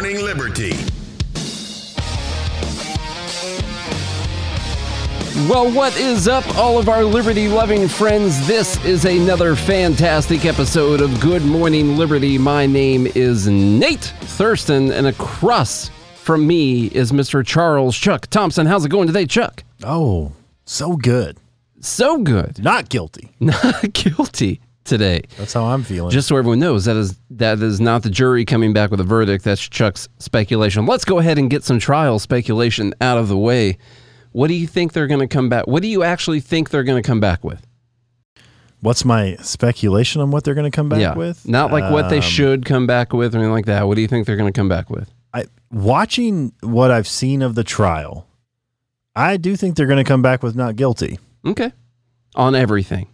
Morning Liberty. Well, what is up, all of our liberty loving friends? This is another fantastic episode of Good Morning Liberty. My name is Nate Thurston, and across from me is Mr. Charles Chuck Thompson. How's it going today, Chuck? Oh, so good. So good. Not guilty. Not guilty today. That's how I'm feeling. Just so everyone knows, that is that is not the jury coming back with a verdict. That's Chuck's speculation. Let's go ahead and get some trial speculation out of the way. What do you think they're going to come back? What do you actually think they're going to come back with? What's my speculation on what they're going to come back yeah, with? not like what they Um, should come back with or anything like that. What do you think they're going to come back with? I, watching what I've seen of the trial, I do think they're going to come back with not guilty. Okay, on everything.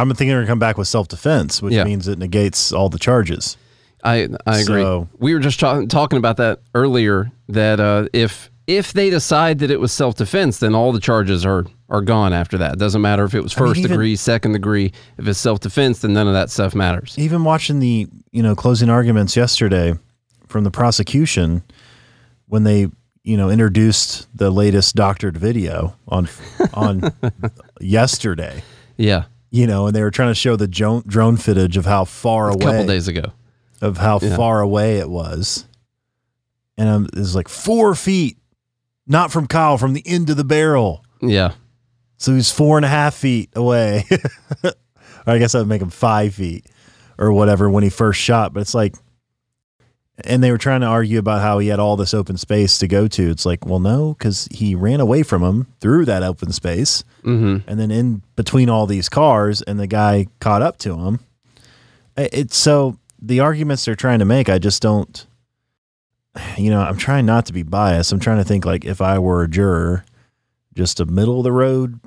I'm thinking they're going to come back with self defense, which Yeah. means it negates all the charges. I I agree. So- we were just talking talking about that earlier. That uh, if if they decide that it was self defense, then all the charges are are gone after that. It doesn't matter if it was I mean, first even- degree, second degree. If it's self defense, then none of that stuff matters. Even watching the you know closing arguments yesterday from the prosecution when they you know introduced the latest doctored video on on yesterday. Yeah, you know, and they were trying to show the drone, drone footage of how far away. a couple days ago. of how Yeah. far away it was, and um, it was like four feet, not from Kyle, from the end of the barrel. Yeah, So he's four and a half feet away. or I guess that would make him five feet or whatever when he first shot. But it's like, and they were trying to argue about how he had all this open space to go to. It's like, well, no, because he ran away from him through that open space. Hmm and then in between all these cars and the guy caught up to him. It's so the arguments they're trying to make i just don't you know i'm trying not to be biased. I'm trying to think like if i were a juror just a middle of the road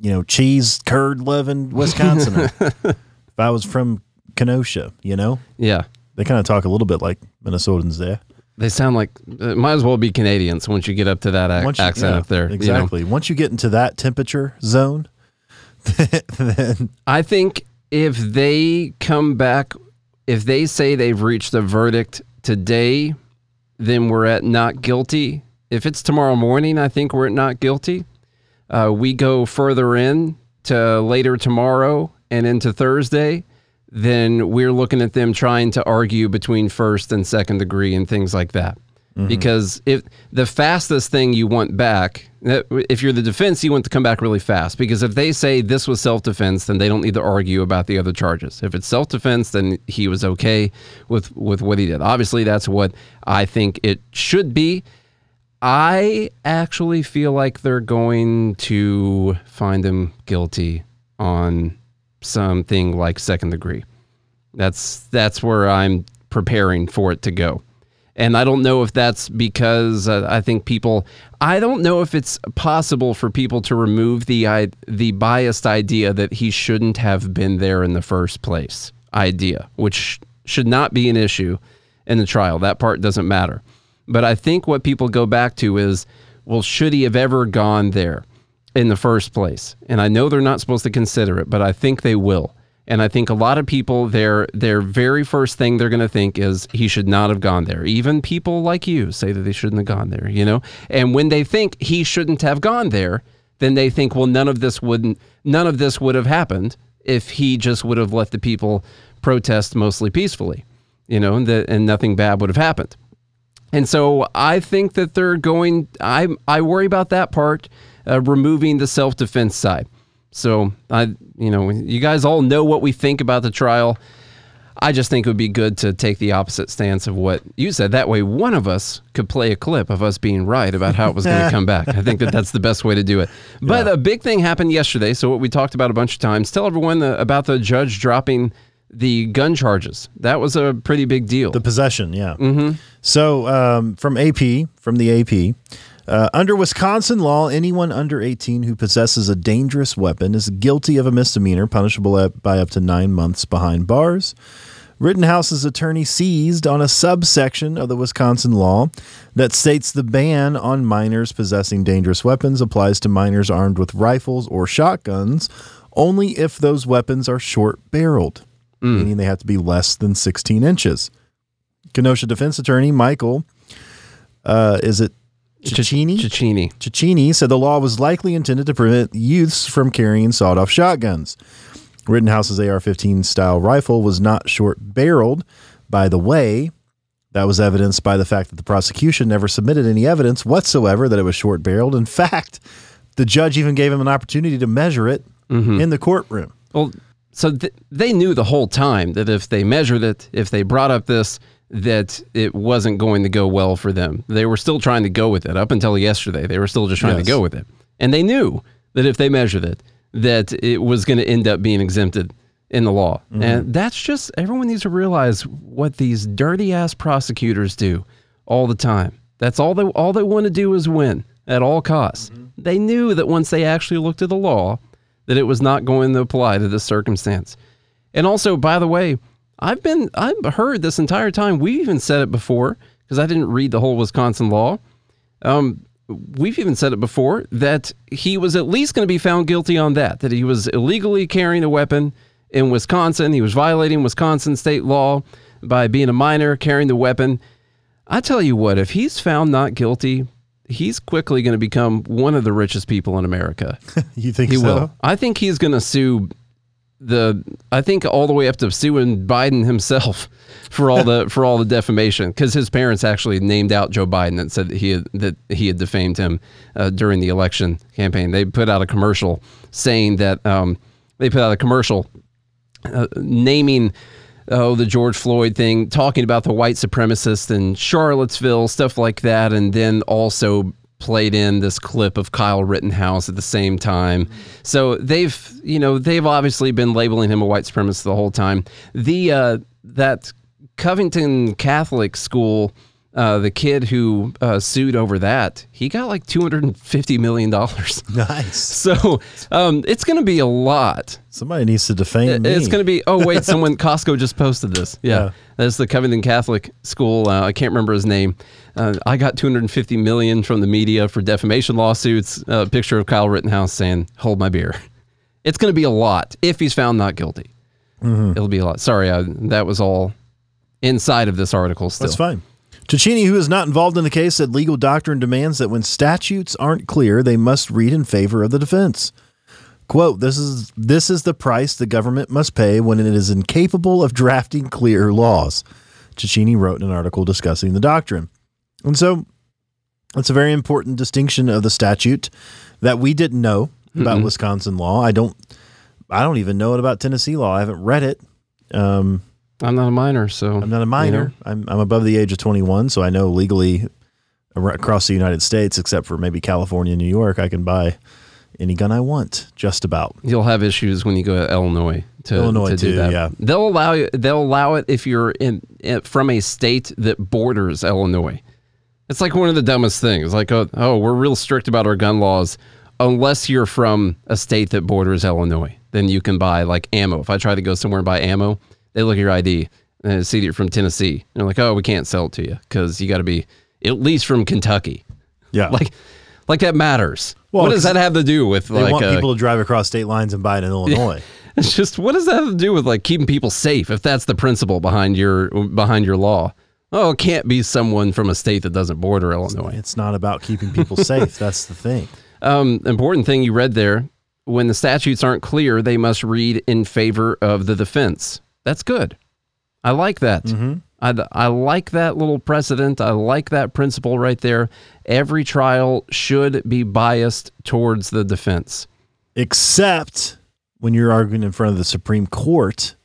you know cheese curd loving wisconsin. If i was from kenosha you know? Yeah. They kind of talk a little bit like minnesotans there They sound like it might as well be Canadians once you get up to that ac- you- accent yeah, up there. you know? exactly once you get into that temperature zone then I think if they come back, if they say they've reached a verdict today, then we're at not guilty. If it's tomorrow morning, I think we're at not guilty. Uh, we go further in to later tomorrow and into Thursday, then we're looking at them trying to argue between first and second degree and things like that. Mm-hmm. Because if the fastest thing you want back, if you're the defense, you want to come back really fast. Because if they say this was self defense, then they don't need to argue about the other charges. If it's self defense, then he was okay with with what he did. Obviously, that's what I think it should be. I actually feel like they're going to find him guilty on something like second degree. That's that's where I'm preparing for it to go. And I don't know if that's because uh, I think people I don't know if it's possible for people to remove the I, the biased idea that he shouldn't have been there in the first place idea, which should not be an issue in the trial. That part doesn't matter. But I think what people go back to is, well, should he have ever gone there in the first place? And I know they're not supposed to consider it, but I think they will. And I think a lot of people, their their very first thing they're going to think is he should not have gone there. Even people like you say that they shouldn't have gone there. You know, and when they think he shouldn't have gone there, then they think, well, none of this wouldn't, none of this would have happened if he just would have let the people protest mostly peacefully. You know, and, that and nothing bad would have happened. And so I think that they're going. I I worry about that part, uh, removing the self defense side. So I, you know, you guys all know what we think about the trial. I just think it would be good to take the opposite stance of what you said. That way, one of us could play a clip of us being right about how it was going to come back. I think that that's the best way to do it. But a big thing happened yesterday. So what we talked about a bunch of times. Tell everyone the, about the judge dropping the gun charges. That was a pretty big deal. The possession, yeah. Mm-hmm. So um, from AP, from the AP, uh, under Wisconsin law, anyone under 18 who possesses a dangerous weapon is guilty of a misdemeanor punishable by up to nine months behind bars. Rittenhouse's attorney seized on a subsection of the Wisconsin law that states the ban on minors possessing dangerous weapons applies to minors armed with rifles or shotguns only if those weapons are short barreled, meaning they have to be less than 16 inches. Kenosha defense attorney Michael, uh, is it Cicchini? Cicchini. Cicchini said the law was likely intended to prevent youths from carrying sawed off shotguns. Rittenhouse's AR 15 style rifle was not short barreled. By the way, that was evidenced by the fact that the prosecution never submitted any evidence whatsoever that it was short barreled. In fact, the judge even gave him an opportunity to measure it mm-hmm. in the courtroom. Well, so th- they knew the whole time that if they measured it, if they brought up this, that it wasn't going to go well for them. They were still trying to go with it up until yesterday. They were still just trying Yes. to go with it, and they knew that if they measured it, that it was going to end up being exempted in the law. Mm-hmm. And that's just everyone needs to realize what these dirty ass prosecutors do all the time. That's all they all they want to do is win at all costs. Mm-hmm. They knew that once they actually looked at the law, that it was not going to apply to this circumstance. And also, by the way, I've been I've heard this entire time. We've even said it before because I didn't read the whole Wisconsin law. Um, we've even said it before that he was at least going to be found guilty on that. That he was illegally carrying a weapon in Wisconsin. He was violating Wisconsin state law by being a minor carrying the weapon. I tell you what, if he's found not guilty, he's quickly going to become one of the richest people in America. You think He so? will. I think he's going to sue the. I think all the way up to suing Biden himself for all the for all the defamation because his parents actually named out Joe Biden and said that he had, that he had defamed him uh, during the election campaign. They put out a commercial saying that um, they put out a commercial uh, naming oh the George Floyd thing, talking about the white supremacist in Charlottesville, stuff like that, and then also played in this clip of Kyle Rittenhouse at the same time. So they've you know they've obviously been labeling him a white supremacist the whole time. The uh, that Covington Catholic school. Uh, the kid who uh, sued over that, he got like two hundred and fifty million dollars. Nice. So um, it's going to be a lot. Somebody needs to defame me. It's going to be. Oh wait, someone Costco just posted this. Yeah, Yeah. that's the Covington Catholic School. Uh, I can't remember his name. Uh, I got 250 million from the media for defamation lawsuits. A picture of Kyle Rittenhouse saying, "Hold my beer." It's going to be a lot if he's found not guilty. Mm-hmm. It'll be a lot. Sorry, I, that was all inside of this article. Still, That's fine. Cicchini, who is not involved in the case, said legal doctrine demands that when statutes aren't clear, they must read in favor of the defense. Quote, this is this is the price the government must pay when it is incapable of drafting clear laws. Cicchini wrote in an article discussing the doctrine. And so it's a very important distinction of the statute that we didn't know about Wisconsin law. I don't I don't even know it about Tennessee law. I haven't read it. Um, I'm not a minor, so I'm not a minor. I'm, I'm above the age of 21, so I know legally across the United States, except for maybe California and New York, I can buy any gun I want, just about. You'll have issues when you go to Illinois to, Illinois to do that. yeah. They'll allow you. They'll allow it if you're in, in from a state that borders Illinois. It's like one of the dumbest things. Like, oh, oh, we're real strict about our gun laws, unless you're from a state that borders Illinois. Then you can buy like ammo. If I try to go somewhere and buy ammo, they look at your ID and see that you're from Tennessee. And they're like, oh, we can't sell it to you because you got to be at least from Kentucky. Yeah. Like, like that matters. Well, what does that have to do with they like want uh, people to drive across state lines and buy it in Illinois. It's just what does that have to do with like keeping people safe if that's the principle behind your behind your law? Oh, it can't be someone from a state that doesn't border Illinois. It's not about keeping people safe. That's the thing. Um, important thing you read there: when the statutes aren't clear, they must read in favor of the defense. That's good. I like that. Mm-hmm. I, I like that little precedent. I like that principle right there. Every trial should be biased towards the defense. Except when you're arguing in front of the Supreme Court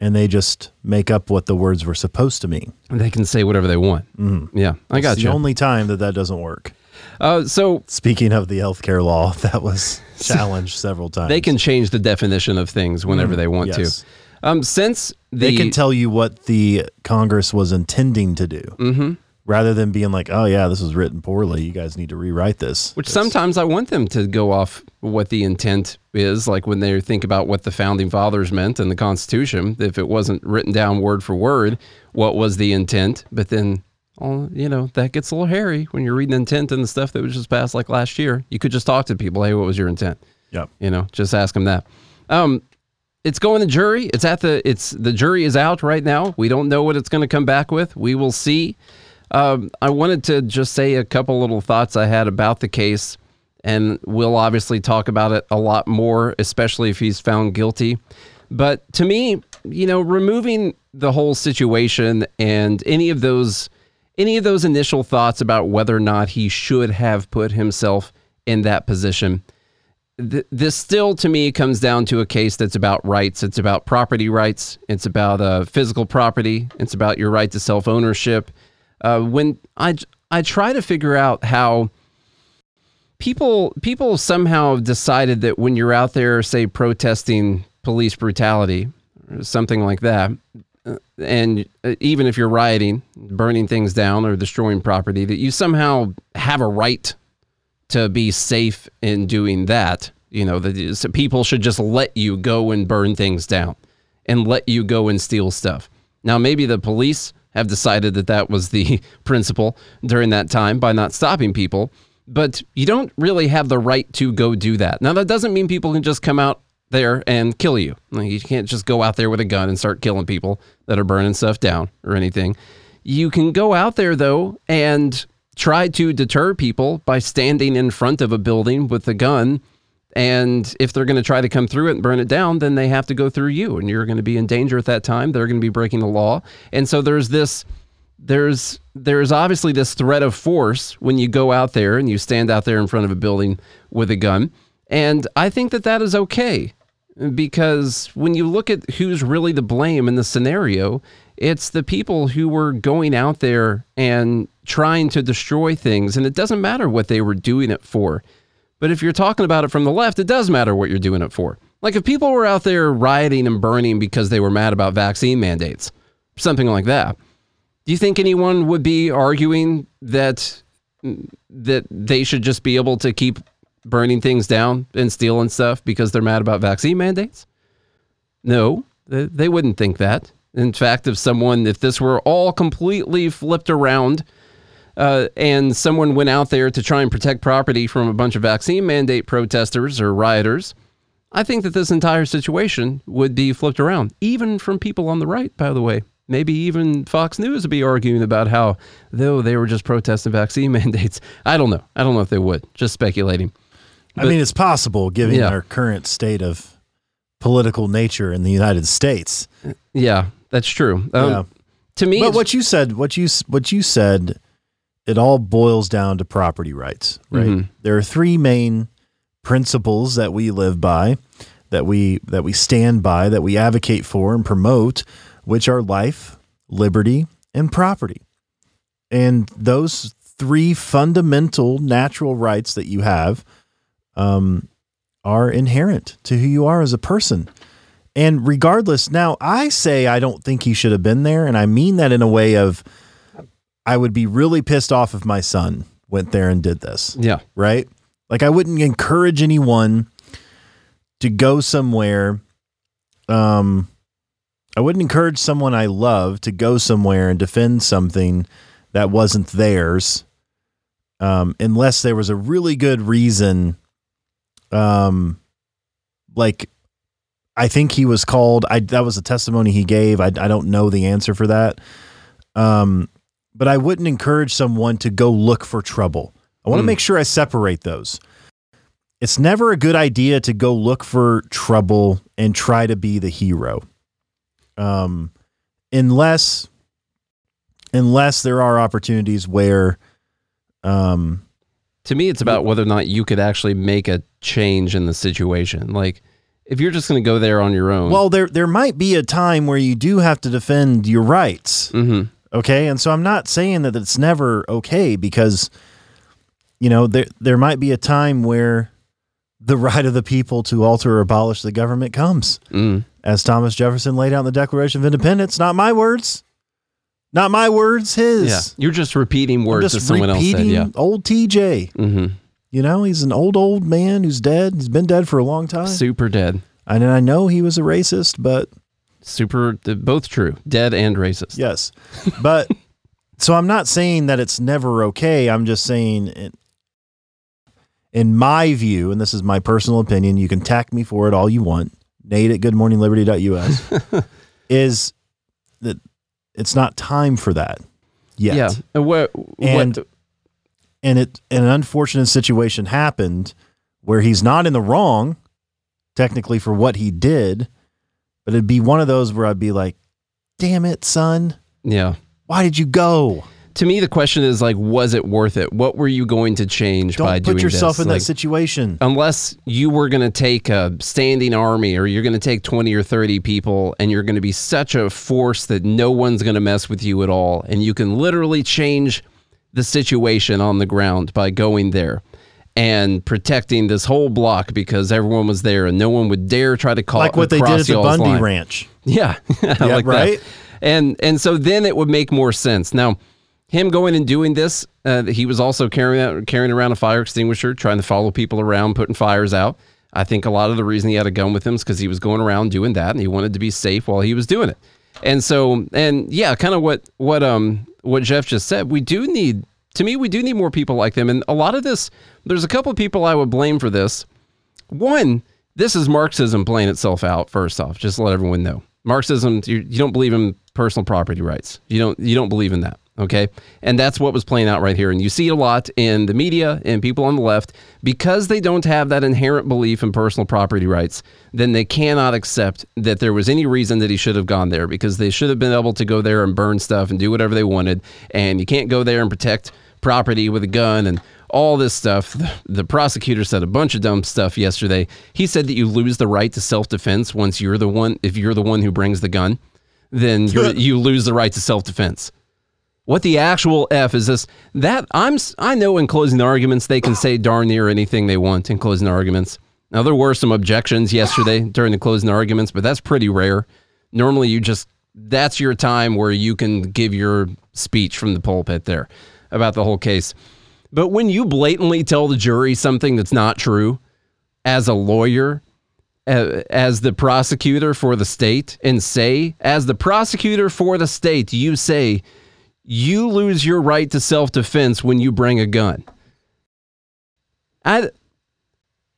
and they just make up what the words were supposed to mean. They can say whatever they want. Mm-hmm. Yeah, I got It's you. the only time that that doesn't work. uh, so Speaking of the healthcare law, that was challenged several times. they can change the definition of things whenever mm-hmm. they want yes. to. Um, since the they can tell you what the Congress was intending to do, mm-hmm. rather than being like, "Oh yeah, this was written poorly. You guys need to rewrite this." which sometimes I want them to go off what the intent is, like when they think about what the founding fathers meant in the Constitution. If it wasn't written down word for word, what was the intent? But then, oh, you know, that gets a little hairy when you're reading intent and the stuff that was just passed like last year. You could just talk to people, hey, what was your intent? Yep. You know, just ask them that. Um, it's going to jury. It's at the it's the jury is out right now. We don't know what it's going to come back with. We will see. Um, I wanted to just say a couple little thoughts I had about the case, and we'll obviously talk about it a lot more, especially if he's found guilty. But to me, you know, removing the whole situation and any of those any of those initial thoughts about whether or not he should have put himself in that position th- this still to me comes down to a case that's about rights. It's about property rights. It's about uh, physical property. It's about your right to self ownership. Uh, when I I try to figure out how people people somehow decided that when you're out there, say protesting police brutality, or something like that, uh, and uh, even if you're rioting, burning things down or destroying property, that you somehow have a right to be safe in doing that. You know, that so people should just let you go and burn things down and let you go and steal stuff. Now, maybe the police have decided that that was the principle during that time by not stopping people, but you don't really have the right to go do that. Now, that doesn't mean people can just come out there and kill you. You can't just go out there with a gun and start killing people that are burning stuff down or anything. You can go out there, though, and try to deter people by standing in front of a building with a gun. And if they're going to try to come through it and burn it down, then they have to go through you, and you're going to be in danger at that time. They're going to be breaking the law, and so there's this, there's there's obviously this threat of force when you go out there and you stand out there in front of a building with a gun, and I think that that is okay because when you look at who's really the blame in the scenario, it's the people who were going out there and trying to destroy things. And it doesn't matter what they were doing it for. But if you're talking about it from the left, it does matter what you're doing it for. Like if people were out there rioting and burning because they were mad about vaccine mandates, something like that, do you think anyone would be arguing that that they should just be able to keep burning things down and stealing stuff because they're mad about vaccine mandates? No, they wouldn't think that. In fact, if someone, if this were all completely flipped around uh, and someone went out there to try and protect property from a bunch of vaccine mandate protesters or rioters, I think that this entire situation would be flipped around, even from people on the right, by the way. Maybe even Fox News would be arguing about how, though they were just protesting vaccine mandates. I don't know. I don't know if they would. Just speculating. But, I mean, it's possible given yeah. our current state of political nature in the United States. Yeah, that's true. Um, yeah. To me, but what you said, what you what you said, it all boils down to property rights, right? Mm-hmm. There are three main principles that we live by, that we that we stand by, that we advocate for and promote, which are life, liberty, and property. And those three fundamental natural rights that you have um, are inherent to who you are as a person. And regardless, now I say I don't think he should have been there. And I mean that in a way of I would be really pissed off if my son went there and did this. Yeah. Right? Like I wouldn't encourage anyone to go somewhere. Um, I wouldn't encourage someone I love to go somewhere and defend something that wasn't theirs, um, unless there was a really good reason. Um, like I think he was called. I that was a testimony he gave. I I don't know the answer for that. Um, but I wouldn't encourage someone to go look for trouble. I want to mm. make sure I separate those. It's never a good idea to go look for trouble and try to be the hero. Um, unless unless there are opportunities where um to me it's about whether or not you could actually make a change in the situation. Like if you're just going to go there on your own. Well, there there might be a time where you do have to defend your rights. Mm-hmm. Okay, and so I'm not saying that it's never okay because you know there there might be a time where the right of the people to alter or abolish the government comes, mm. as Thomas Jefferson laid out in the Declaration of Independence. Not my words. Not my words, his. Yeah, you're just repeating words just that someone else said. Yeah, old TJ. Mm-hmm. You know, he's an old, old man who's dead. He's been dead for a long time. Super dead. And I know he was a racist, but. Super, both true. Dead and racist. Yes. But so I'm not saying that it's never okay. I'm just saying, it, in my view, and this is my personal opinion, you can tack me for it all you want. Nate at goodmorningliberty.us, is that it's not time for that yet. Yeah. Uh, and what, And what and it and an unfortunate situation happened where he's not in the wrong technically for what he did, but it'd be one of those where I'd be like, "Damn it, son. yeah. Why did you go? To me, the question is like, was it worth it? What were you going to change by doing that? Don't doing put yourself in Like, that situation." unless you were going to take a standing army or you're going to take 20 or 30 people and you're going to be such a force that no one's going to mess with you at all and you can literally change the situation on the ground by going there and protecting this whole block because everyone was there and no one would dare try to call like what they did at the Bundy line. Ranch. Yeah, Yeah, like right? That. And and so then it would make more sense. Now, him going and doing this, uh, he was also carrying out, carrying around a fire extinguisher, trying to follow people around, putting fires out. I think a lot of the reason he had a gun with him is because he was going around doing that, and he wanted to be safe while he was doing it. And so, and yeah, kind of what what um what Jeff just said. We do need, to me, we do need more people like them. And a lot of this, there's a couple of people I would blame for this. One, this is Marxism playing itself out. First off, just let everyone know, Marxism. You, you don't believe in personal property rights. You don't. You don't believe in that. Okay, and that's what was playing out right here. And you see it a lot in the media and people on the left because they don't have that inherent belief in personal property rights. Then they cannot accept that there was any reason that he should have gone there because they should have been able to go there and burn stuff and do whatever they wanted. And you can't go there and protect property with a gun and all this stuff. The, the prosecutor said a bunch of dumb stuff yesterday. He said that you lose the right to self-defense once you're the one if you're the one who brings the gun, then you're, you lose the right to self-defense. What the actual f is this? That I'm I know in closing arguments they can say darn near anything they want in closing arguments. Now there were some objections yesterday during the closing arguments, but that's pretty rare. Normally you just that's your time where you can give your speech from the pulpit there about the whole case. But when you blatantly tell the jury something that's not true as a lawyer, as the prosecutor for the state, and say, as the prosecutor for the state, you say, you lose your right to self defense when you bring a gun. I,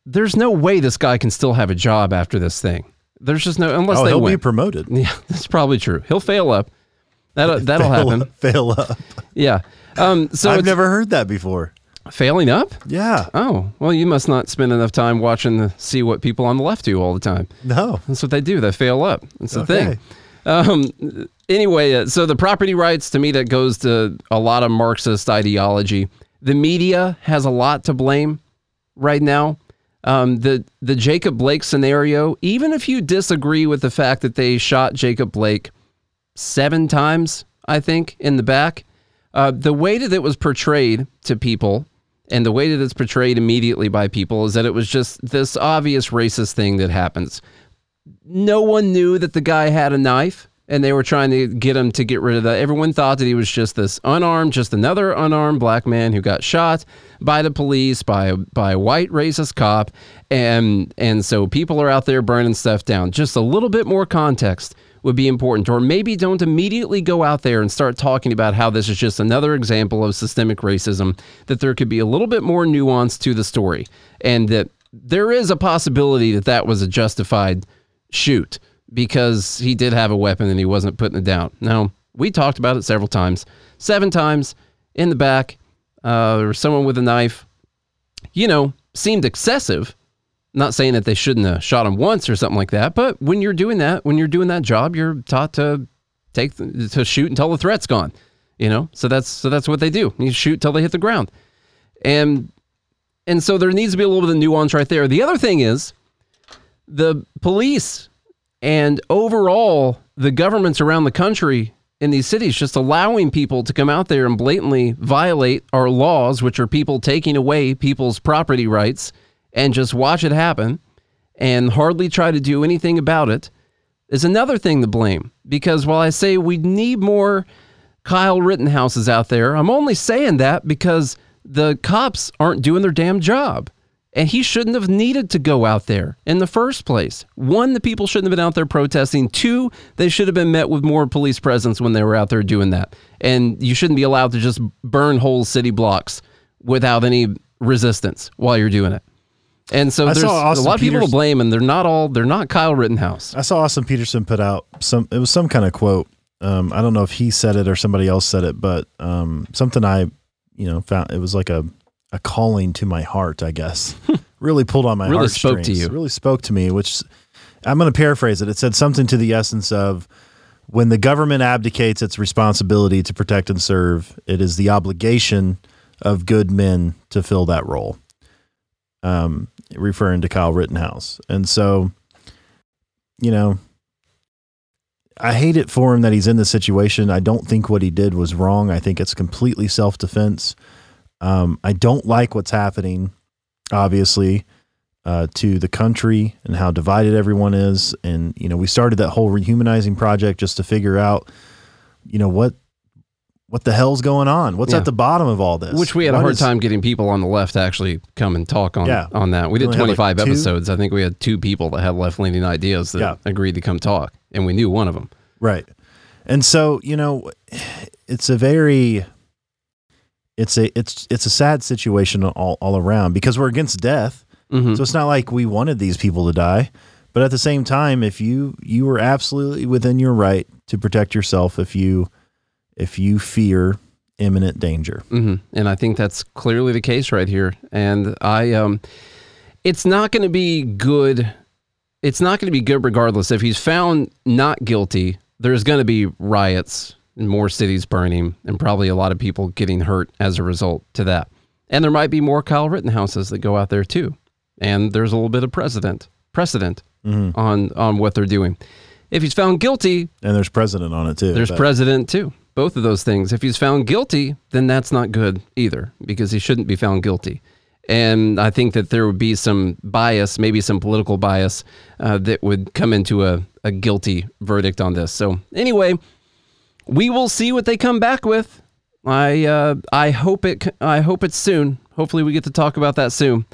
there's no way this guy can still have a job after this thing. There's just no, unless Oh, they he'll win. be promoted. yeah, that's probably true. He'll fail up. That'll, that'll fail happen. Up, fail up. Yeah. Um, so I've never heard that before. failing up. Yeah. Oh, well, you must not spend enough time watching the see what people on the left do all the time. No. That's what they do. They fail up. That's the Okay. thing. Um, anyway, uh, so the property rights to me that goes to a lot of Marxist ideology. The media has a lot to blame right now. Um, the the Jacob Blake scenario. Even if you disagree with the fact that they shot Jacob Blake seven times, I think in the back, uh, the way that it was portrayed to people. And the way that it's portrayed immediately by people is that it was just this obvious racist thing that happens no one knew that the guy had a knife and they were trying to get him to get rid of that. Everyone thought that he was just this unarmed, just another unarmed black man who got shot by the police by a, by a white racist cop and and so people are out there burning stuff down. Just a little bit more context would be important or maybe don't immediately go out there and start talking about how this is just another example of systemic racism that there could be a little bit more nuance to the story and that there is a possibility that that was a justified shoot because he did have a weapon and he wasn't putting it down. Now, we talked about it several times. Seven times in the back, uh, or someone with a knife, you know, seemed excessive. Not saying that they shouldn't have shot him once or something like that, but when you're doing that, when you're doing that job, you're taught to take to shoot until the threat's gone. You know, so that's so that's what they do. You shoot till they hit the ground, and and so there needs to be a little bit of nuance right there. The other thing is the police and overall the governments around the country in these cities just allowing people to come out there and blatantly violate our laws, which are people taking away people's property rights and just watch it happen and hardly try to do anything about it is another thing to blame. Because while I say we need more Kyle Rittenhouses out there, I'm only saying that because the cops aren't doing their damn job. And he shouldn't have needed to go out there in the first place. One, the people shouldn't have been out there protesting. Two, they should have been met with more police presence when they were out there doing that. And you shouldn't be allowed to just burn whole city blocks without any resistance while you're doing it. And so I there's a lot of people to blame, and they're not all they're not Kyle Rittenhouse. I saw Austin Petersen put out some. It was some kind of quote. Um, I don't know if he said it or somebody else said it, but um, something I, you know, found it was like a a calling to my heart. I guess really pulled on my Really spoke to heartstrings. you. Really spoke to me. Which I'm going to paraphrase it. It said something to the essence of. When the government abdicates its responsibility to protect and serve, it is the obligation of good men to fill that role. Um, referring to Kyle Rittenhouse. And so, you know, I hate it for him that he's in this situation. I don't think what he did was wrong. I think it's completely self defense. Um, I don't like what's happening, obviously, uh, to the country and how divided everyone is. And, you know, we started that whole rehumanizing project just to figure out, you know, what. What the hell's going on? What's Yeah. at the bottom of all this? Which we had a hard is- time getting people on the left to actually come and talk on Yeah. on that. We did only had, like, 25 episodes. I think we had two people that had left leaning ideas that Yeah. agreed to come talk, and we knew one of them. Right. And so, you know, it's a very it's a it's it's a sad situation all, all around because we're against death. Mhm. So it's not like we wanted these people to die. But at the same time, if you you were absolutely within your right to protect yourself if you if you fear imminent danger. hmm And I think that's clearly the case right here. And I, um, it's not going to be good. It's not going to be good regardless. If he's found not guilty, there's going to be riots and more cities burning and probably a lot of people getting hurt as a result to that. And there might be more Kyle Rittenhouses that go out there too. And there's a little bit of precedent, precedent on, on what they're doing. If he's found guilty, And there's precedent on it too. there's precedent too. Both of those things. If he's found guilty, then that's not good either because he shouldn't be found guilty. And I think that there would be some bias, maybe some political bias, uh, that would come into a, a guilty verdict on this. So anyway, we will see what they come back with. I uh, I hope it I hope it's soon. Hopefully, we get to talk about that soon.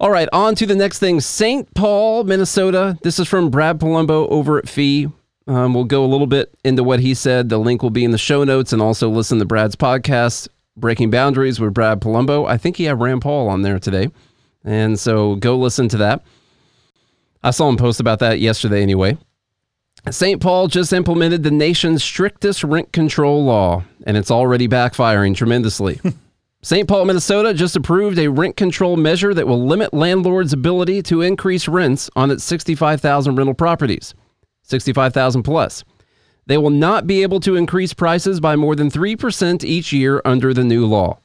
All right, on to the next thing. St. Paul, Minnesota. This is from Brad Polumbo over at Fee. Um, we'll go a little bit into what he said. The link will be in the show notes and also listen to Brad's podcast, Breaking Boundaries with Brad Polumbo. I think he had Rand Paul on there today. And so go listen to that. I saw him post about that yesterday anyway. St. Paul just implemented the nation's strictest rent control law, and it's already backfiring tremendously. St. Paul, Minnesota just approved a rent control measure that will limit landlords' ability to increase rents on its 65,000 rental properties, 65,000 plus. They will not be able to increase prices by more than 3% each year under the new law.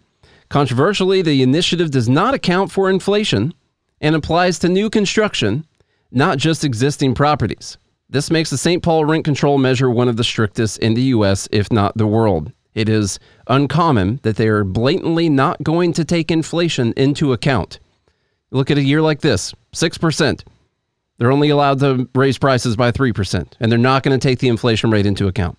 Controversially, the initiative does not account for inflation and applies to new construction, not just existing properties. This makes the St. Paul rent control measure one of the strictest in the U.S., if not the world. It is uncommon that they are blatantly not going to take inflation into account. Look at a year like this 6%. They're only allowed to raise prices by 3%, and they're not going to take the inflation rate into account.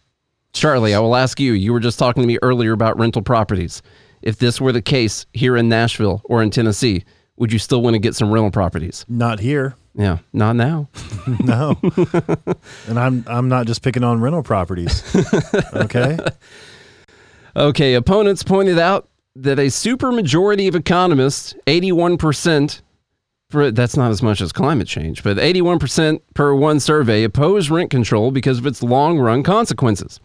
Charlie, I will ask you. You were just talking to me earlier about rental properties. If this were the case here in Nashville or in Tennessee, would you still want to get some rental properties? Not here. Yeah, not now. No. and I'm I'm not just picking on rental properties. Okay? Okay, opponents pointed out that a supermajority of economists, 81%, for, that's not as much as climate change, but 81% per one survey oppose rent control because of its long run consequences.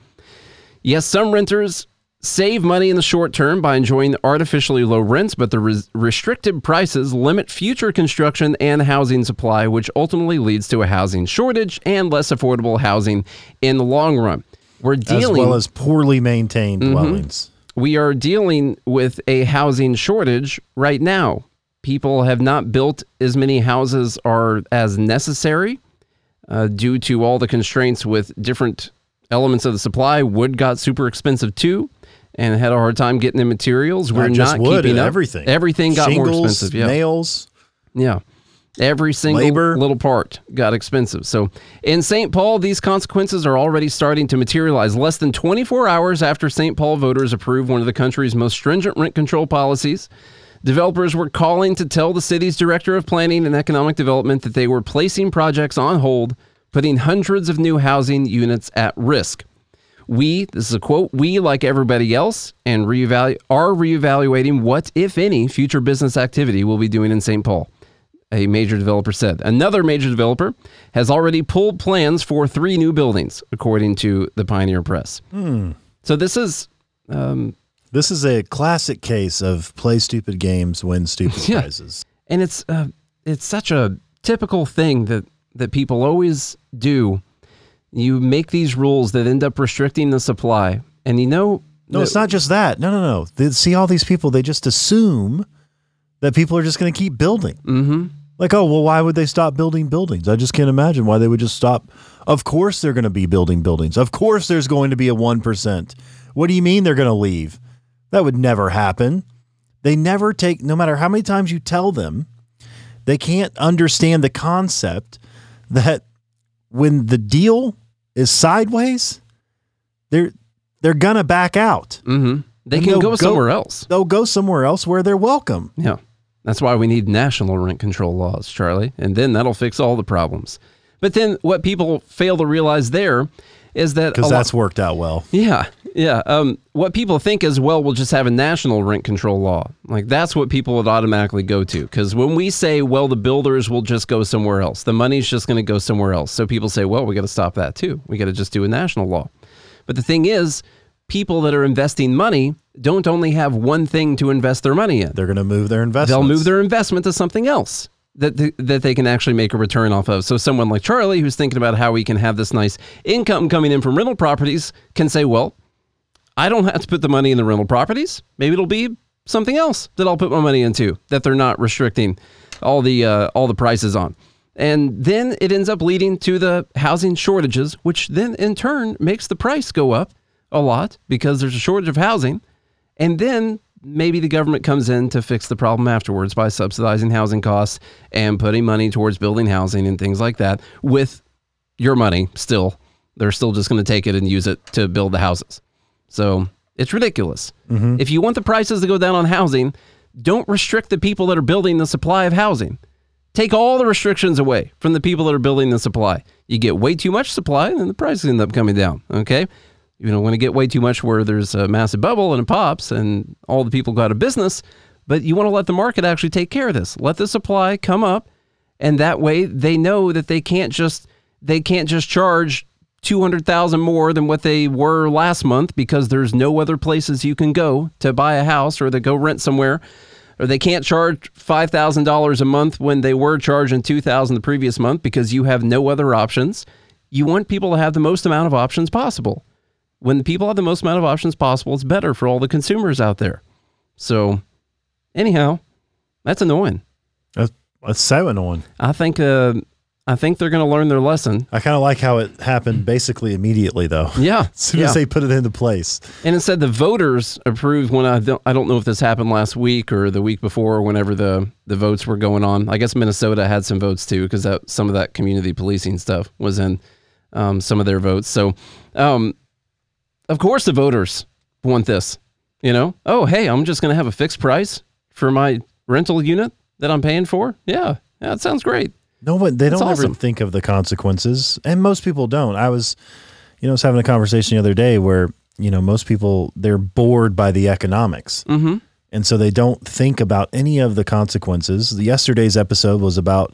Yes, some renters save money in the short term by enjoying artificially low rents, but the res- restricted prices limit future construction and housing supply, which ultimately leads to a housing shortage and less affordable housing in the long run. We're As dealing well as poorly maintained Mm-hmm. dwellings. we are dealing with a housing shortage right now. People have not built as many houses are as necessary uh, due to all the constraints with different elements of the supply. Wood got super expensive too, and had a hard time getting the materials. We're Not not wood, keeping uh, up. everything. Everything got Shingles, more expensive. Yeah, Nails. yeah. Every single Labor. little part got expensive. So in St. Paul, these consequences are already starting to materialize. Less than 24 hours after St. Paul voters approved one of the country's most stringent rent control policies, developers were calling to tell the city's director of planning and economic development that they were placing projects on hold, putting hundreds of new housing units at risk. We, this is a quote, we, like everybody else, and reevalu- are reevaluating what, if any, future business activity we'll be doing in St. Paul. a major developer said. Another major developer has already pulled plans for three new buildings, according to the Pioneer Press. So this is um, This is a classic case of play stupid games, win stupid Yeah. prizes. and it's uh, it's such a typical thing that that people always do. You make these rules that end up restricting the supply, and you know, No, it's not just that. No, no, no. They see all these people, they just assume that people are just going to keep building. Mm-hmm. Like, oh, well, why would they stop building buildings? I just can't imagine why they would just stop. Of course, they're going to be building buildings. Of course, there's going to be a 1%. What do you mean they're going to leave? That would never happen. They never take, no matter how many times you tell them, they can't understand the concept that when the deal is sideways, they're they're gonna back out. Mm-hmm. They can go go- somewhere else. They'll go somewhere else where they're welcome. Yeah. That's why we need national rent control laws, Charlie. And then that'll fix all the problems. But then what people fail to realize there is that Because that's worked out well. yeah, yeah. Um, what people think is, well, we'll just have a national rent control law. Like that's what people would automatically go to. Because when we say, well, the builders will just go somewhere else, the money's just going to go somewhere else. So people say, well, we got to stop that too. We got to just do a national law. But the thing is, people that are investing money don't only have one thing to invest their money in. They're going to move their investment. They'll move their investment to something else that th- that they can actually make a return off of. So someone like Charlie, who's thinking about how he can have this nice income coming in from rental properties, can say, "Well, I don't have to put the money in the rental properties. Maybe it'll be something else that I'll put my money into that they're not restricting all the uh, all the prices on." And then it ends up leading to the housing shortages, which then in turn makes the price go up a lot because there's a shortage of housing. And then maybe the government comes in to fix the problem afterwards by subsidizing housing costs and putting money towards building housing and things like that with your money still. They're still just going to take it and use it to build the houses. So it's ridiculous. Mm-hmm. If you want the prices to go down on housing, don't restrict the people that are building the supply of housing. Take all the restrictions away from the people that are building the supply. You get way too much supply, and then the prices end up coming down. Okay, you don't want to get way too much where there's a massive bubble and it pops, and all the people go out of business. But you want to let the market actually take care of this. Let the supply come up, and that way they know that they can't just they can't just charge two hundred thousand more than what they were last month because there's no other places you can go to buy a house or to go rent somewhere or they can't charge five thousand dollars a month when they were charging two thousand the previous month because you have no other options. You want people to have the most amount of options possible. When the people have the most amount of options possible, it's better for all the consumers out there. So, anyhow, that's annoying. That's, that's so annoying. I think uh, I think they're going to learn their lesson. I kind of like how it happened basically immediately, though. Yeah, As soon yeah. as they put it into place. And it said the voters approved when I don't I don't know if this happened last week or the week before or whenever the the votes were going on. I guess Minnesota had some votes too because some of that community policing stuff was in um, some of their votes. So, um, of course, the voters want this. You know, oh hey, I'm just going to have a fixed price for my rental unit that I'm paying for. Yeah, yeah, that sounds great. No one, they don't awesome. ever think of the consequences, and most people don't. I was, you know, I was having a conversation the other day where you know most people they're bored by the economics, Mm-hmm. and so they don't think about any of the consequences. Yesterday's episode was about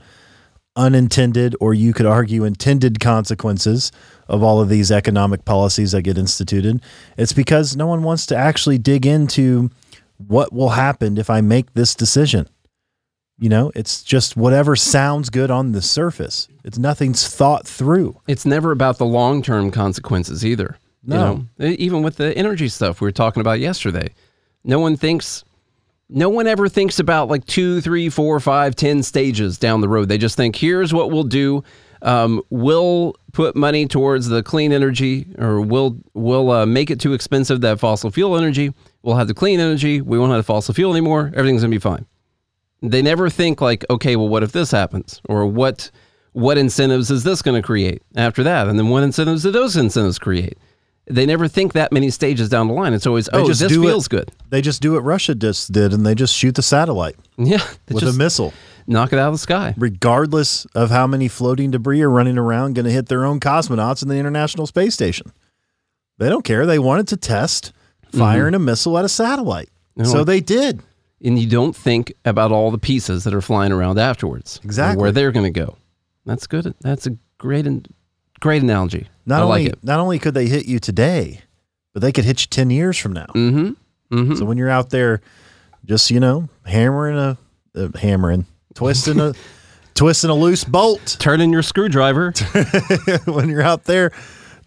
unintended, or you could argue intended consequences of all of these economic policies that get instituted. It's because no one wants to actually dig into what will happen if I make this decision. You know, it's just whatever sounds good on the surface. It's nothing's thought through. it's never about the long term consequences either. No. You know, even with the energy stuff we were talking about yesterday, no one thinks, no one ever thinks about like two, three, four, five, ten stages down the road. They just think, here's what we'll do. Um, we'll put money towards the clean energy, or we'll we'll uh, make it too expensive that fossil fuel energy. We'll have the clean energy. We won't have the fossil fuel anymore. Everything's gonna be fine. They never think like, okay, well, what if this happens, or what what incentives is this going to create after that, and then what incentives do those incentives create? They never think that many stages down the line. It's always, oh, just this do it. feels good. They just do what Russia just did, and they just shoot the satellite Yeah, with a missile, knock it out of the sky. regardless of how many floating debris are running around, going to hit their own cosmonauts in the International Space Station. They don't care. They wanted to test firing mm-hmm. a missile at a satellate, No, so they did. and you don't think about all the pieces that are flying around afterwards. Exactly. Where they're going to go. That's good. That's a great, an- great analogy. Not I only like not only could they hit you today, but they could hit you ten years from now. Mm-hmm. Mm-hmm. So when you're out there, just you know, hammering a, uh, hammering, twisting a, twisting a loose bolt. turning your screwdriver. when you're out there,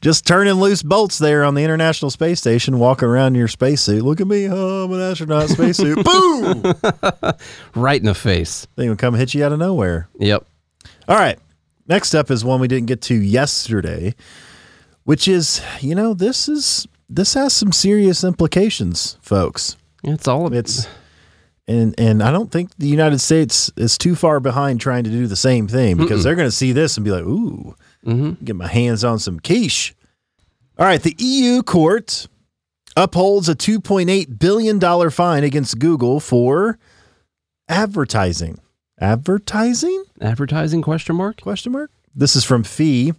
just turning loose bolts there on the International Space Station, walking around in your spacesuit. Look at me, oh, I'm an astronaut spacesuit. Boom! right in the face. They would come hit you out of nowhere. Yep. All right. Next up is one we didn't get to yesterday, which is, you know, this is this has some serious implications, folks. It's all It's and and I don't think the United States is too far behind trying to do the same thing because they're going to see this and be like, "Ooh, mm-hmm. get my hands on some quiche." All right, the EU court upholds a 2.8 billion dollar fine against Google for advertising. Advertising? advertising question mark. Question mark. This is from FEE.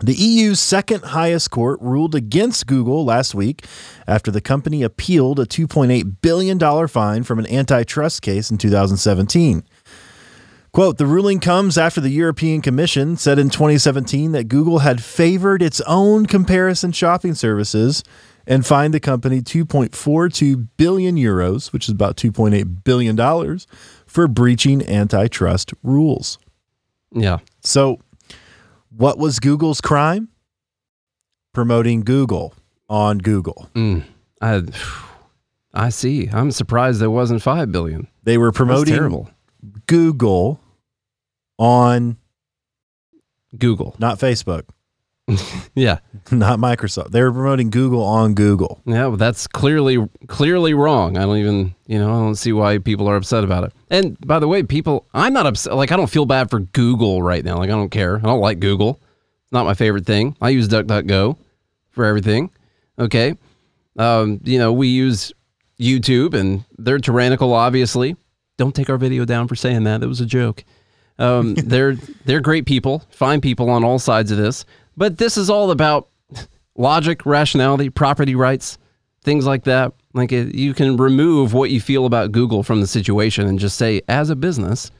The EU's second highest court ruled against Google last week after the company appealed a $2.8 billion fine from an antitrust case in 2017. Quote, the ruling comes after the European Commission said in 2017 that Google had favored its own comparison shopping services and fined the company 2.42 billion euros, which is about 2.8 billion dollars, for breaching antitrust rules. Yeah. So, what was Google's crime? Promoting Google on Google. Mm. I, I see. I'm surprised there wasn't five billion. They were promoting. Google on Google. not Facebook, Yeah. not Microsoft. They were promoting Google on Google. Yeah, well, that's clearly clearly wrong. I don't even, you know, I don't see why people are upset about it. And by the way, people, I'm not upset. Like, I don't feel bad for Google right now. Like, I don't care. I don't like Google. It's not my favorite thing. I use DuckDuckGo for everything. Okay. Um, you know, we use YouTube and they're tyrannical, obviously. Don't take our video down for saying that. It was a joke. Um, they're they're great people, fine people on all sides of this. But this is all about logic, rationality, property rights, things like that. Like it, you can remove what you feel about Google from the situation and just say, as a business,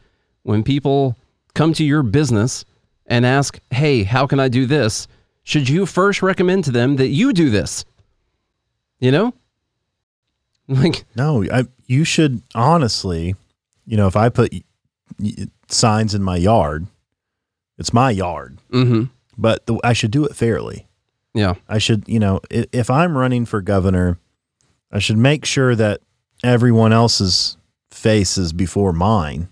when people come to your business and ask, "Hey, how can I do this?" Should you first recommend to them that you do this? You know, like No, I, you should honestly, you know, if I put signs in my yard, it's my yard, mm-hmm. But the, I should do it fairly. yeah, I should, you know, if, if I'm running for governor, I should make sure that everyone else's face is before mine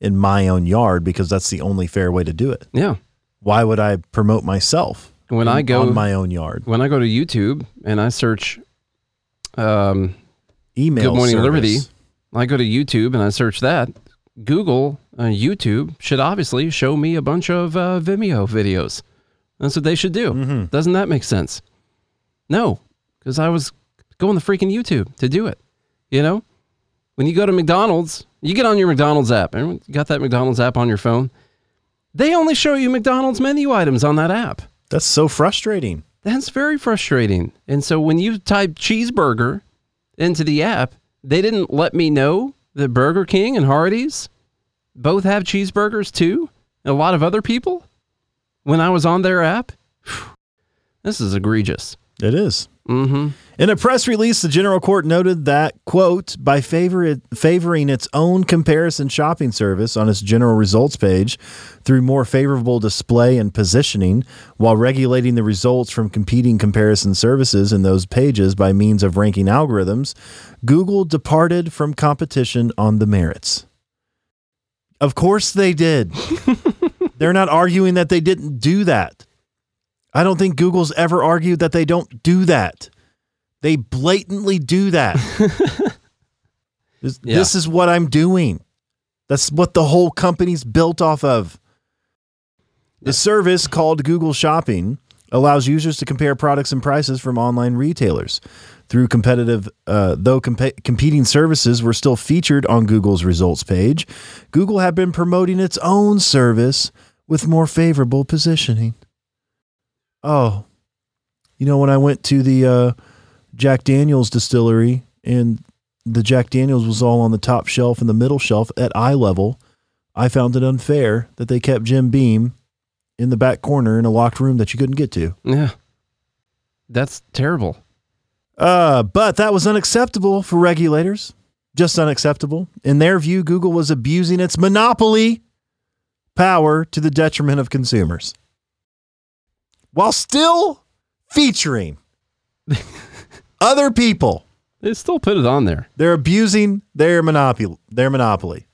in my own yard because that's the only fair way to do it. yeah. Why would I promote myself When I go on my own yard? when I go to YouTube and I search um, Email Good Morning service. Liberty. I go to YouTube and I search that. Google, uh, YouTube should obviously show me a bunch of uh, Vimeo videos. That's what they should do. Mm-hmm. Doesn't that make sense? No, because I was going to freaking YouTube to do it. You know, when you go to McDonald's, you get on your McDonald's app. Everyone got that McDonald's app on your phone? They only show you McDonald's menu items on that app. That's so frustrating. That's very frustrating. And so when you type cheeseburger into the app, they didn't let me know that Burger King and Hardee's both have cheeseburgers too. And a lot of other people when I was on their app. This is egregious. It is. Mm-hmm. In a press release, the general court noted that, quote, by favor- favoring its own comparison shopping service on its general results page through more favorable display and positioning, while regulating the results from competing comparison services in those pages by means of ranking algorithms, Google departed from competition on the merits. Of course they did. They're not arguing that they didn't do that. I don't think Google's ever argued that they don't do that. They blatantly do that. this, Yeah. this is what I'm doing. That's what the whole company's built off of. The service called Google Shopping allows users to compare products and prices from online retailers. Through competitive, uh, though compa- competing services were still featured on Google's results page, Google had been promoting its own service with more favorable positioning. Oh, you know, when I went to the uh, Jack Daniels distillery and the Jack Daniels was all on the top shelf and the middle shelf at eye level, I found it unfair that they kept Jim Beam in the back corner in a locked room that you couldn't get to. Yeah. That's terrible. Uh, but that was unacceptable for regulators. Just unacceptable. In their view, Google was abusing its monopoly power to the detriment of consumers while still featuring other people. They still put it on there. They're abusing their monopoly. Their monopoly.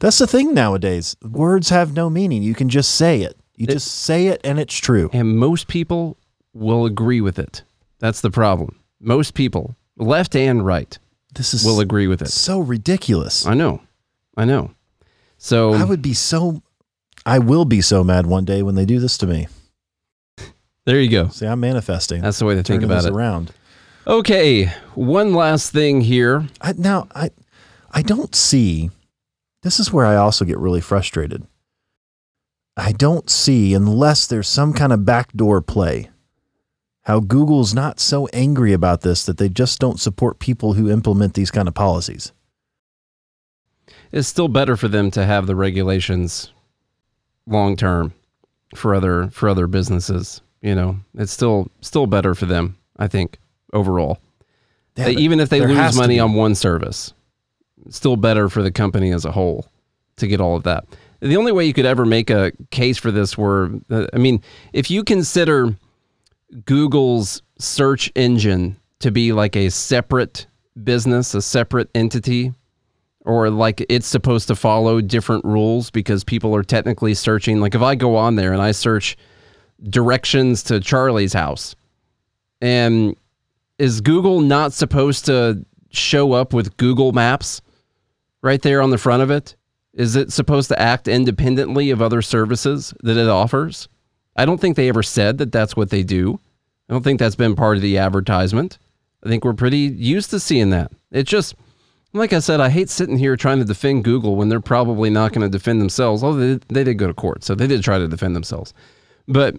That's the thing nowadays. Words have no meaning. You can just say it. You just say it and it's true. And most people will agree with it. That's the problem. Most people, left and right, This is will agree with it. so ridiculous. I know. I know. So I would be so I will be so mad one day when they do this to me. there you go. See, I'm manifesting. That's the way to think about it. around. Okay, one last thing here. I, now I I don't see. This is where I also get really frustrated. I don't see unless there's some kind of backdoor play. How Google's not so angry about this that they just don't support people who implement these kind of policies. It's still better for them to have the regulations long term for other for other businesses. You know, it's still still better for them. I think overall, Yeah, They- even if they lose money on one service, it's still better for the company as a whole to get all of that. The only way you could ever make a case for this were, uh, I mean, if you consider Google's search engine to be like a separate business, a separate entity, or like it's supposed to follow different rules because people are technically searching. Like if I go on there and I search directions to Charlie's house, and is Google not supposed to show up with Google Maps right there on the front of it? Is it supposed to act independently of other services that it offers? I don't think they ever said that that's what they do. I don't think that's been part of the advertisement. I think we're pretty used to seeing that. It's just, like I said, I hate sitting here trying to defend Google when they're probably not going to defend themselves. Oh, they, they did go to court, so they did try to defend themselves. But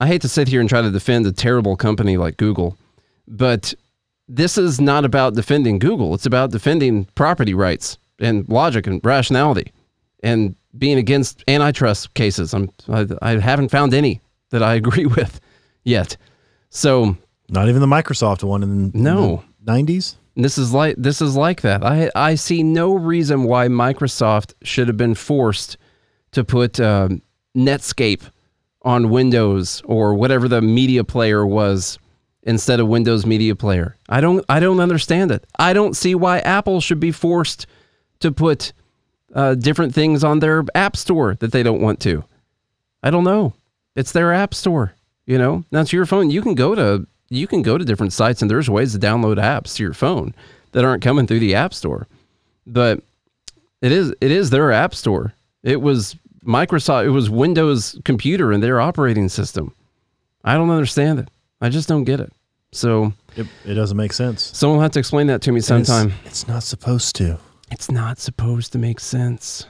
I hate to sit here and try to defend a terrible company like Google. But this is not about defending Google. It's about defending property rights and logic and rationality and being against antitrust cases. I'm, I, I haven't found any that I agree with yet. So Not even the Microsoft one in, No. in the 90s. This is like this is like that. I I see no reason why Microsoft should have been forced to put um, Netscape on Windows or whatever the media player was instead of Windows Media Player. I don't I don't understand it. I don't see why Apple should be forced to put uh, different things on their app store that they don't want to. I don't know. It's their app store. You know, that's your phone. You can go to you can go to different sites and there's ways to download apps to your phone that aren't coming through the app store. But it is it is their app store. It was Microsoft. It was Windows computer and their operating system. I don't understand it. I just don't get it. So It, it doesn't make sense. someone will have to explain that to me And it's- sometime. It's, not supposed to. It's not supposed to make sense.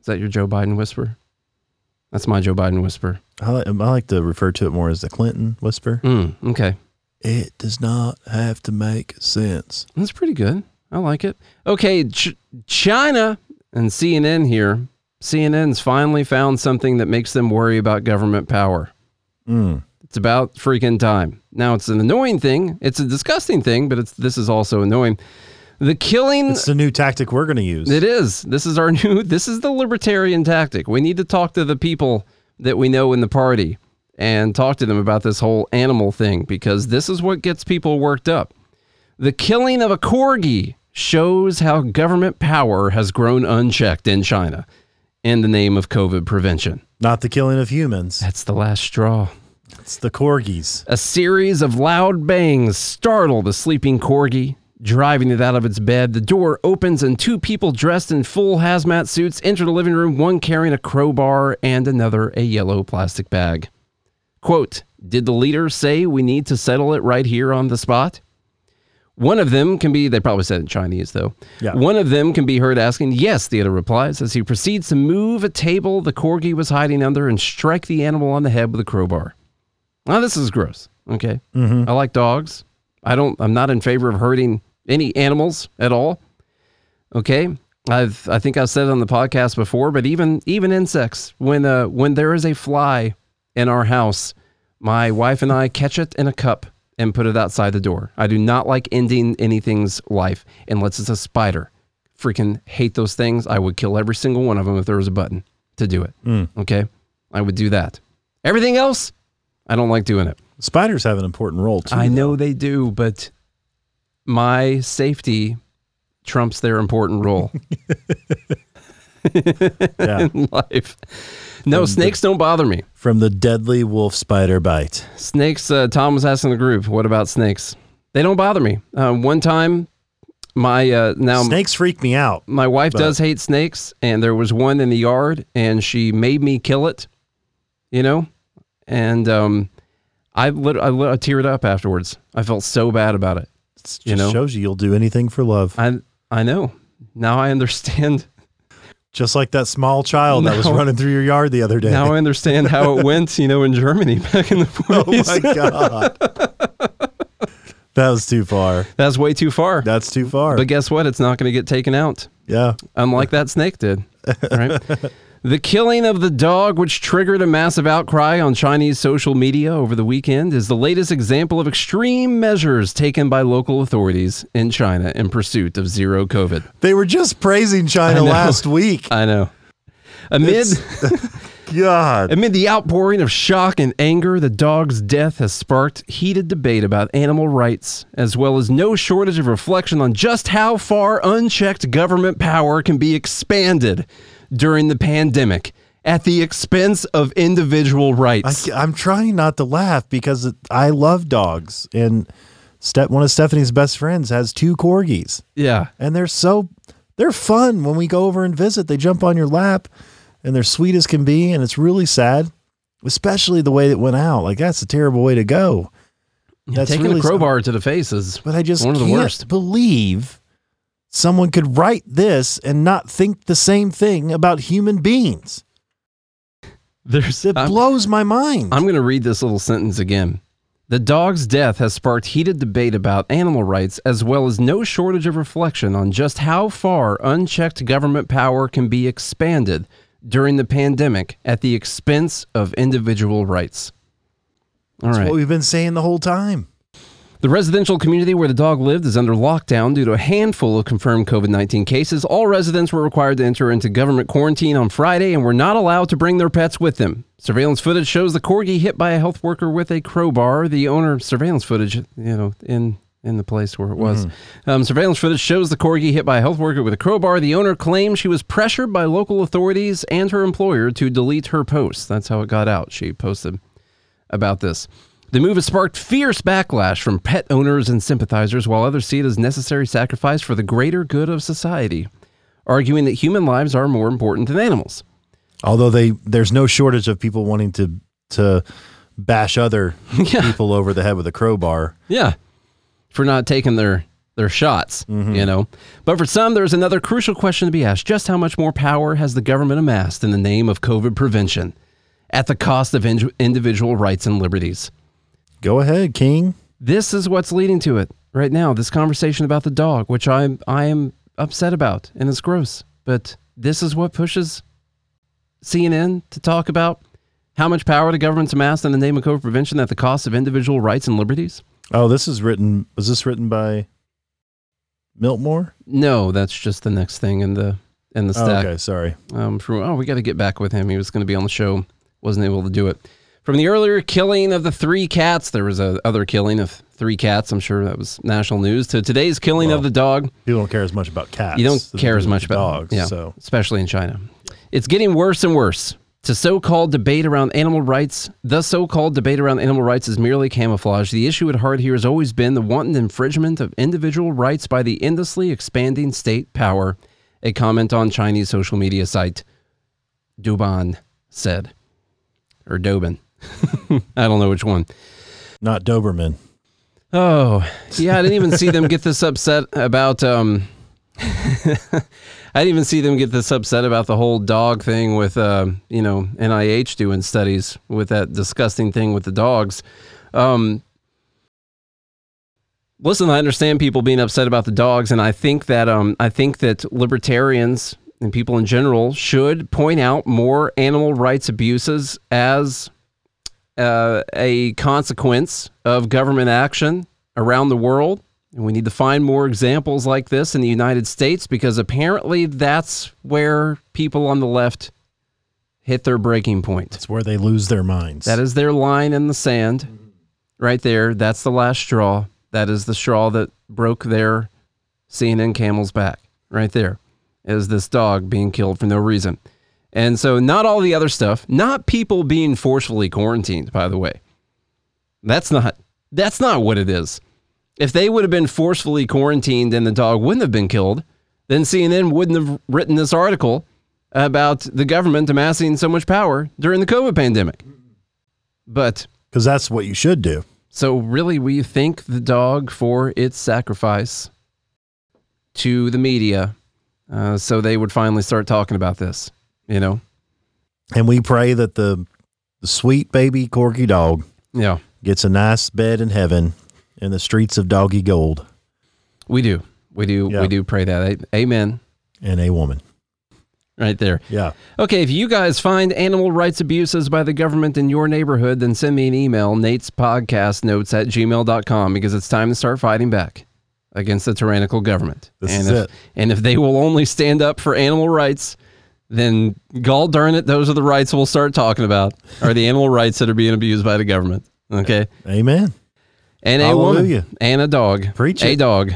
Is that your Joe Biden whisper? That's my Joe Biden whisper. I like, I like to refer to it more as the Clinton whisper. Mm, okay. It does not have to make sense. That's pretty good. I like it. Okay, Ch- China and CNN here. CNN's finally found something that makes them worry about government power. Mm. It's about freaking time. Now it's an annoying thing. It's a disgusting thing, but it's this is also annoying. The killing It's the new tactic we're going to use. It is. This is our new. This is the libertarian tactic. We need to talk to the people that we know in the party and talk to them about this whole animal thing because this is what gets people worked up. The killing of a corgi shows how government power has grown unchecked in China in the name of COVID prevention. Not the killing of humans. That's the last straw. It's the corgis. A series of loud bangs startle the sleeping corgi, driving it out of its bed. The door opens and two people dressed in full hazmat suits enter the living room, one carrying a crowbar and another a yellow plastic bag. Quote, Did the leader say we need to settle it right here on the spot? One of them can be, they probably said in Chinese though. Yeah. One of them can be heard asking, Yes, the other replies, as he proceeds to move a table the corgi was hiding under and strike the animal on the head with a crowbar. Now, this is gross. Okay. Mm-hmm. I like dogs. I don't, I'm not in favor of hurting any animals at all. Okay, I've I think I've said it on the podcast before, but even even insects. When uh when there is a fly in our house, my wife and I catch it in a cup and put it outside the door. I do not like ending anything's life unless it's a spider. Freaking hate those things. I would kill every single one of them if there was a button to do it. Okay, I would do that. Everything else, I don't like doing it. Spiders have an important role too. I know they do, but my safety trumps their important role Yeah. in life. No, snakes don't bother me. From the deadly wolf spider bite. Snakes, uh, Tom was asking the group, what about snakes? They don't bother me. Uh, one time, my, uh, now Snakes freak me out. my wife does hate snakes, and there was one in the yard, and she made me kill it, you know? And, um, I, lit- I, lit- I teared up afterwards. I felt so bad about it. It just You know? shows you you'll do anything for love. I, I know. Now I understand Just like that small child that was running through your yard the other day. Now I understand how it went, you know, in Germany back in the 40s. oh my god. that was too far. That's way too far. That's too far. But guess what? It's not going to get taken out, yeah. unlike that snake did. Right? the killing of the dog, which triggered a massive outcry on Chinese social media over the weekend, is the latest example of extreme measures taken by local authorities in China in pursuit of zero COVID. They were just praising China last week. I know. Amid. God. Amid the outpouring of shock and anger, the dog's death has sparked heated debate about animal rights, as well as no shortage of reflection on just how far unchecked government power can be expanded during the pandemic at the expense of individual rights. I, am trying not to laugh because it, I love dogs. And Ste- one of Stephanie's best friends has two corgis. yeah. and they're so they're fun when we go over and visit. They jump on your lap and they're sweet as can be, and it's really sad, especially the way it went out. Like that's a terrible way to go. That's Taking really a crowbar to the face is But I just one of the can't worst. believe someone could write this and not think the same thing about human beings. There's, It I'm- blows my mind. I'm going to read this little sentence again. The dog's death has sparked heated debate about animal rights, as well as no shortage of reflection on just how far unchecked government power can be expanded during the pandemic at the expense of individual rights. All That's right. what we've been saying the whole time. The residential community where the dog lived is under lockdown due to a handful of confirmed COVID 19 cases. All residents were required to enter into government quarantine on Friday and were not allowed to bring their pets with them. Surveillance footage shows the corgi hit by a health worker with a crowbar. The owner surveillance footage, you know, in in the place where it was. Um, surveillance footage shows the corgi hit by a health worker with a crowbar. The owner claims she was pressured by local authorities and her employer to delete her post. That's how it got out. She posted about this. The move has sparked fierce backlash from pet owners and sympathizers, while others see it as necessary sacrifice for the greater good of society, arguing that human lives are more important than animals. Although they there's no shortage of people wanting to to bash other Yeah. people over the head with a crowbar. Yeah, for not taking their their shots, mm-hmm. you know. But for some, there's another crucial question to be asked: Just how much more power has the government amassed in the name of COVID prevention, at the cost of in- individual rights and liberties? Go ahead, King. this is what's leading to it right now. This conversation about the dog, which I'm I am upset about, and it's gross. But this is what pushes CNN to talk about how much power the government's amassed in the name of COVID prevention at the cost of individual rights and liberties. Oh, this is written. Was this written by Miltmore? No, that's just the next thing in the in the Oh, stack. okay, sorry. um, from oh, we got to get back with him. He was going to be on the show, wasn't able to do it. From the earlier killing of the three cats, there was a other killing of three cats. I'm sure that was national news. To today's killing Well, of the dog, People don't care as much about cats. you don't care as much about dogs. yeah, So especially in China. It's getting worse and worse. To so-called debate around animal rights, the so-called debate around animal rights is merely camouflage. The issue at heart here has always been the wanton infringement of individual rights by the endlessly expanding state power. A comment on Chinese social media site Douban said, or Dobin. I don't know which one. not Doberman. Oh, yeah, I didn't even see them get this upset about um I didn't even see them get this upset about the whole dog thing with uh, you know, NIH doing studies with that disgusting thing with the dogs. Um listen, I understand people being upset about the dogs, and I think that um, I think that libertarians and people in general should point out more animal rights abuses as uh, a consequence of government action around the world. And we need to find more examples like this in the United States because apparently that's where people on the left hit their breaking point. It's where they lose their minds. That is their line in the sand right there. That's the last straw. That is the straw that broke their CNN camel's back right there. Is this dog being killed for no reason? And so, not all the other stuff, not people being forcefully quarantined, by the way. That's not that's not what it is. If they would have been forcefully quarantined and the dog wouldn't have been killed, then CNN wouldn't have written this article about the government amassing so much power during the COVID pandemic. But because that's what you should do. so, really, we thank the dog for its sacrifice to the media uh, so they would finally start talking about this, you know? And we pray that the, the sweet baby corgi dog Yeah, gets a nice bed in heaven in the streets of doggy gold we do. We do. Yeah. We do pray that. Amen. and a woman. Right there. Yeah. Okay, if you guys find animal rights abuses by the government in your neighborhood, then send me an email, Nate's podcast notes at gmail.com, because it's time to start fighting back against the tyrannical government. This and is if, it. And if they will only stand up for animal rights, then gall darn it, those are the rights we'll start talking about, are the animal rights that are being abused by the government. Okay. Amen. And a woman and a dog. Preach A it. dog.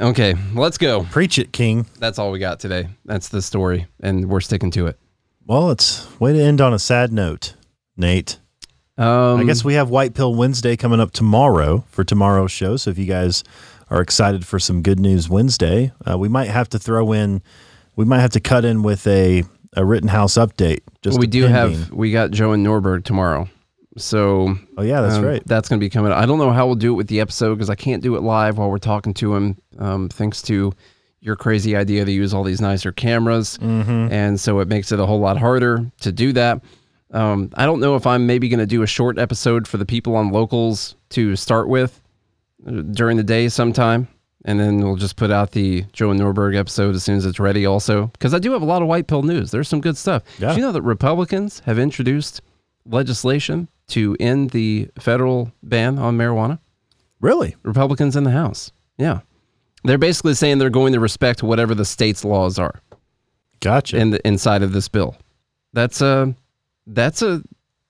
Okay, let's go. Preach it, King. That's all we got today. That's the story, and we're sticking to it. Well, it's way to end on a sad note, Nate. Um, I guess we have White Pill Wednesday coming up tomorrow for tomorrow's show. So if you guys are excited for some good news Wednesday, uh, we might have to throw in, we might have to cut in with a, a Rittenhouse update. Just we do have we got Joe and Norberg tomorrow, so Oh yeah, that's um, right. That's going to be coming. I don't know how we'll do it with the episode because I can't do it live while we're talking to him. Um, thanks to your crazy idea to use all these nicer cameras, Mm-hmm. and so it makes it a whole lot harder to do that. Um, I don't know if I'm maybe going to do a short episode for the people on locals to start with uh, during the day sometime. And then we'll just put out the Johan Norberg episode as soon as it's ready, also. Because I do have a lot of white pill news. There's some good stuff. Yeah. Did you know that Republicans have introduced legislation to end the federal ban on marijuana? Really? Republicans in the House. Yeah. They're basically saying they're going to respect whatever the state's laws are Gotcha. in the inside of this bill. That's a that's a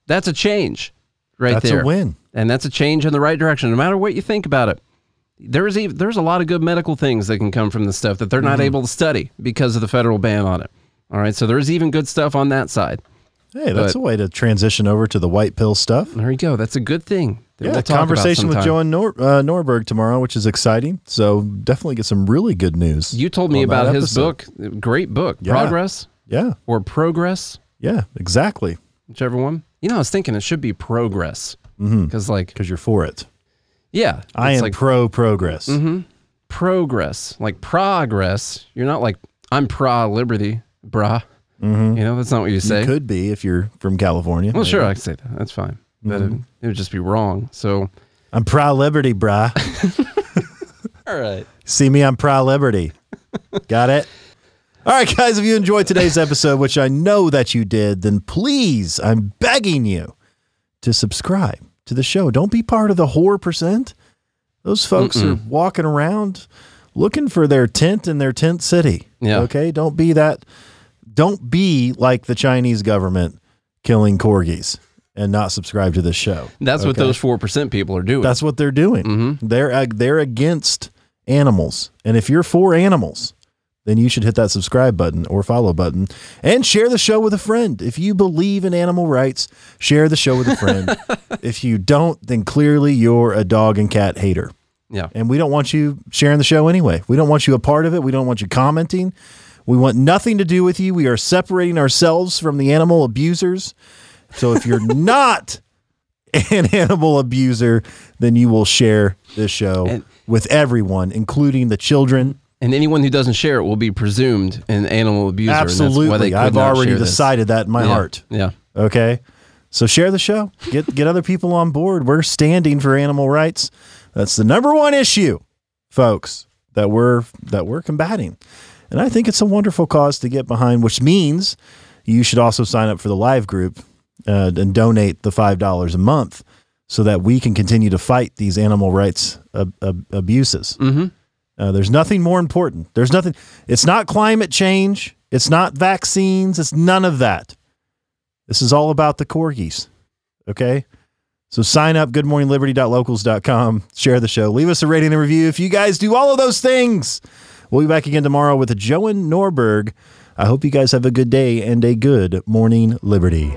that's a change right that's there. a win. And that's a change in the right direction no matter what you think about it. There's even, there's a lot of good medical things that can come from this stuff that they're Mm-hmm. not able to study because of the federal ban on it. All right, so there's even good stuff on that side. Hey, that's But- a way to transition over to the white pill stuff. There you go. That's a good thing. Yeah, we'll conversation with and Nor- uh, Norberg tomorrow, which is exciting. So definitely get some really good news. You told me about his book. Great book. Yeah. Progress Yeah, or Progress, yeah, exactly. whichever one. You know, I was thinking it should be Progress because, like, Because you're for it. Yeah, I am like pro progress. Mm-hmm. progress, like progress. You're not like I'm pro liberty, brah. Mm-hmm. You know, that's not what you say. You could be if you're from California. Well, sure, I can say that. That's fine. But mm-hmm. it, it would just be wrong. So, I'm pro liberty, brah. all right. See me, I'm pro liberty. Got it? All right, guys, if you enjoyed today's episode, which I know that you did, then please, I'm begging you to subscribe to the show. Don't be part of the whore percent. Those folks are walking around looking for their tent in their tent city. Yeah. Okay. Don't be that. Don't be like the Chinese government killing corgis and not subscribe to this show. That's what those 4% people are doing. That's what they're doing. Mm-hmm. They're they're against animals, and if you're for animals, then you should hit that subscribe button or follow button and share the show with a friend. If you believe in animal rights, share the show with a friend. if you don't, then clearly you're a dog and cat hater. yeah. And we don't want you sharing the show anyway. We don't want you a part of it. We don't want you commenting. We want nothing to do with you. We are separating ourselves from the animal abusers. So if you're not an animal abuser, then you will share this show And- with everyone, including the children. And anyone who doesn't share it will be presumed an animal abuser. and that's why they Absolutely. I've already share this. decided that in my Yeah. heart. Yeah. Okay. So share the show. Get get other people on board. We're standing for animal rights. That's the number one issue, folks, that we're that we're combating. And I think it's a wonderful cause to get behind, which means you should also sign up for the live group uh, and donate the $5 a month so that we can continue to fight these animal rights ab- ab- abuses. Mm-hmm. Uh, there's nothing more important. There's nothing. It's not climate change. It's not vaccines. It's none of that. This is all about the corgis. Okay. So sign up, goodmorningliberty.locals.com, share the show, leave us a rating and review. If you guys do all of those things, we'll be back again tomorrow with Johan Norberg. I hope you guys have a good day and a good morning, Liberty.